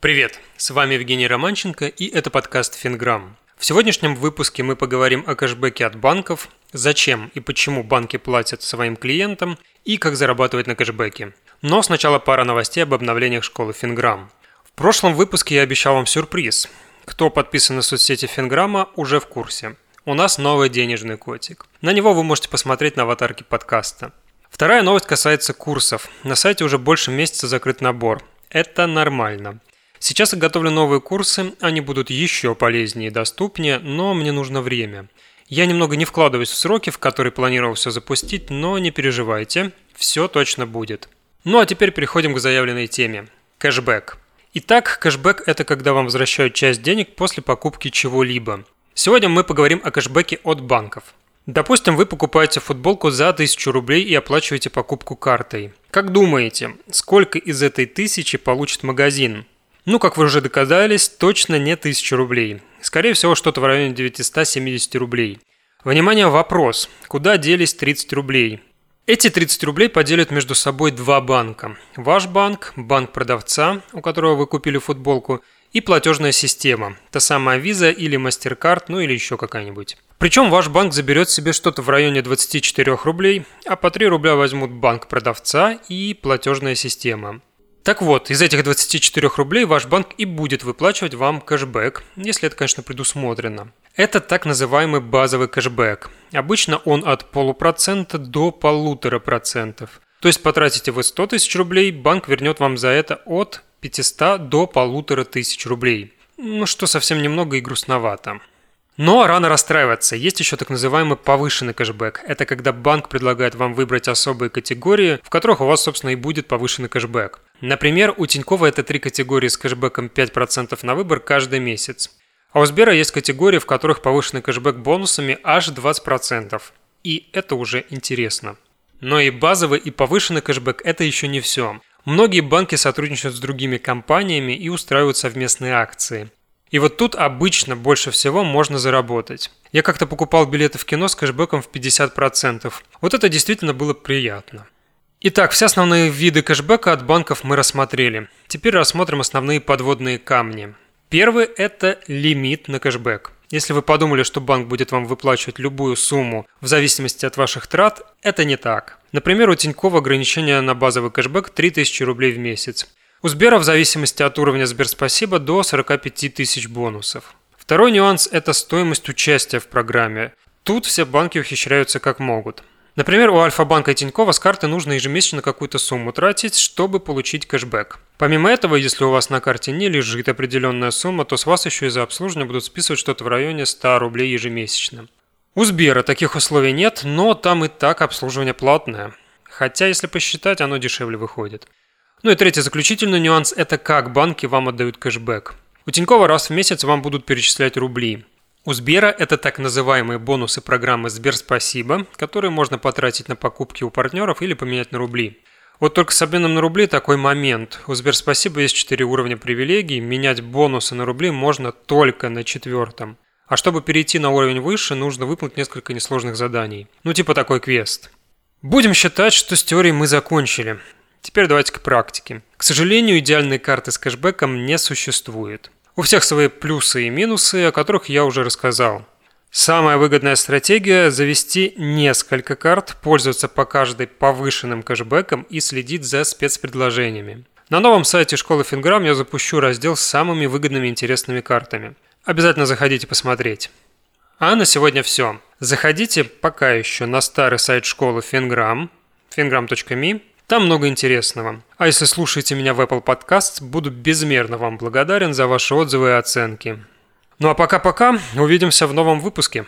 Привет, с вами Евгений Романченко и это подкаст «Финграмм». В сегодняшнем выпуске мы поговорим о кэшбэке от банков, зачем и почему банки платят своим клиентам и как зарабатывать на кэшбэке. Но сначала пара новостей об обновлениях школы «Финграмм». В прошлом выпуске я обещал вам сюрприз. Кто подписан на соцсети Финграмма, уже в курсе. У нас новый денежный котик. На него вы можете посмотреть на аватарке подкаста. Вторая новость касается курсов. На сайте уже больше месяца закрыт набор. Это нормально. Сейчас я готовлю новые курсы, они будут еще полезнее и доступнее, но мне нужно время. Я немного не вкладываюсь в сроки, в которые планировал все запустить, но не переживайте, все точно будет. Ну а теперь переходим к заявленной теме – кэшбэк. Итак, кэшбэк – это когда вам возвращают часть денег после покупки чего-либо. Сегодня мы поговорим о кэшбэке от банков. Допустим, вы покупаете футболку за 1000 рублей и оплачиваете покупку картой. Как думаете, сколько из этой тысячи получит магазин? Ну, как вы уже догадались, точно не 1000 рублей. Скорее всего, что-то в районе 970 рублей. Внимание, вопрос. Куда делись 30 рублей? Эти 30 рублей поделят между собой два банка. Ваш банк, банк продавца, у которого вы купили футболку, и платежная система, та самая Visa или MasterCard, ну или еще какая-нибудь. Причем ваш банк заберет себе что-то в районе 24 рублей, а по 3 рубля возьмут банк продавца и платежная система. Так вот, из этих 24 рублей ваш банк и будет выплачивать вам кэшбэк, если это, конечно, предусмотрено. Это так называемый базовый кэшбэк. Обычно он от полупроцента до полутора процентов. То есть потратите вы 100 тысяч рублей, банк вернет вам за это от 500 до полутора тысяч рублей. Ну, что совсем немного и грустновато. Но рано расстраиваться. Есть еще так называемый повышенный кэшбэк. Это когда банк предлагает вам выбрать особые категории, в которых у вас, собственно, и будет повышенный кэшбэк. Например, у Тинькова это три категории с кэшбэком 5% на выбор каждый месяц. А у Сбера есть категории, в которых повышенный кэшбэк бонусами аж 20%. И это уже интересно. Но и базовый, и повышенный кэшбэк – это еще не все. Многие банки сотрудничают с другими компаниями и устраивают совместные акции. И вот тут обычно больше всего можно заработать. Я как-то покупал билеты в кино с кэшбэком в 50%. Вот это действительно было приятно. Итак, все основные виды кэшбэка от банков мы рассмотрели. Теперь рассмотрим основные подводные камни. Первый – это лимит на кэшбэк. Если вы подумали, что банк будет вам выплачивать любую сумму в зависимости от ваших трат, это не так. Например, у Тинькова ограничение на базовый кэшбэк 3000 рублей в месяц. У Сбера в зависимости от уровня Сберспасибо до 45 тысяч бонусов. Второй нюанс – это стоимость участия в программе. Тут все банки ухищряются как могут. Например, у Альфа-банка и Тинькова с карты нужно ежемесячно какую-то сумму тратить, чтобы получить кэшбэк. Помимо этого, если у вас на карте не лежит определенная сумма, то с вас еще и за обслуживание будут списывать что-то в районе 100 рублей ежемесячно. У Сбера таких условий нет, но там и так обслуживание платное. Хотя, если посчитать, оно дешевле выходит. Ну и третий заключительный нюанс – это как банки вам отдают кэшбэк. У Тинькова раз в месяц вам будут перечислять рубли. У Сбера это так называемые бонусы программы Сбер Спасибо, которые можно потратить на покупки у партнеров или поменять на рубли. Вот только с обменом на рубли такой момент. У Сбер Спасибо есть 4 уровня привилегий, менять бонусы на рубли можно только на четвертом. А чтобы перейти на уровень выше, нужно выполнить несколько несложных заданий. Ну типа такой квест. Будем считать, что с теорией мы закончили. Теперь давайте к практике. К сожалению, идеальной карты с кэшбэком не существует. У всех свои плюсы и минусы, о которых я уже рассказал. Самая выгодная стратегия – завести несколько карт, пользоваться по каждой повышенным кэшбэком и следить за спецпредложениями. На новом сайте школы Финграм я запущу раздел с самыми выгодными интересными картами. Обязательно заходите посмотреть. А на сегодня все. Заходите пока еще на старый сайт школы Финграм, fingram.me, там много интересного. А если слушаете меня в Apple Podcasts, буду безмерно вам благодарен за ваши отзывы и оценки. Ну а пока-пока, увидимся в новом выпуске.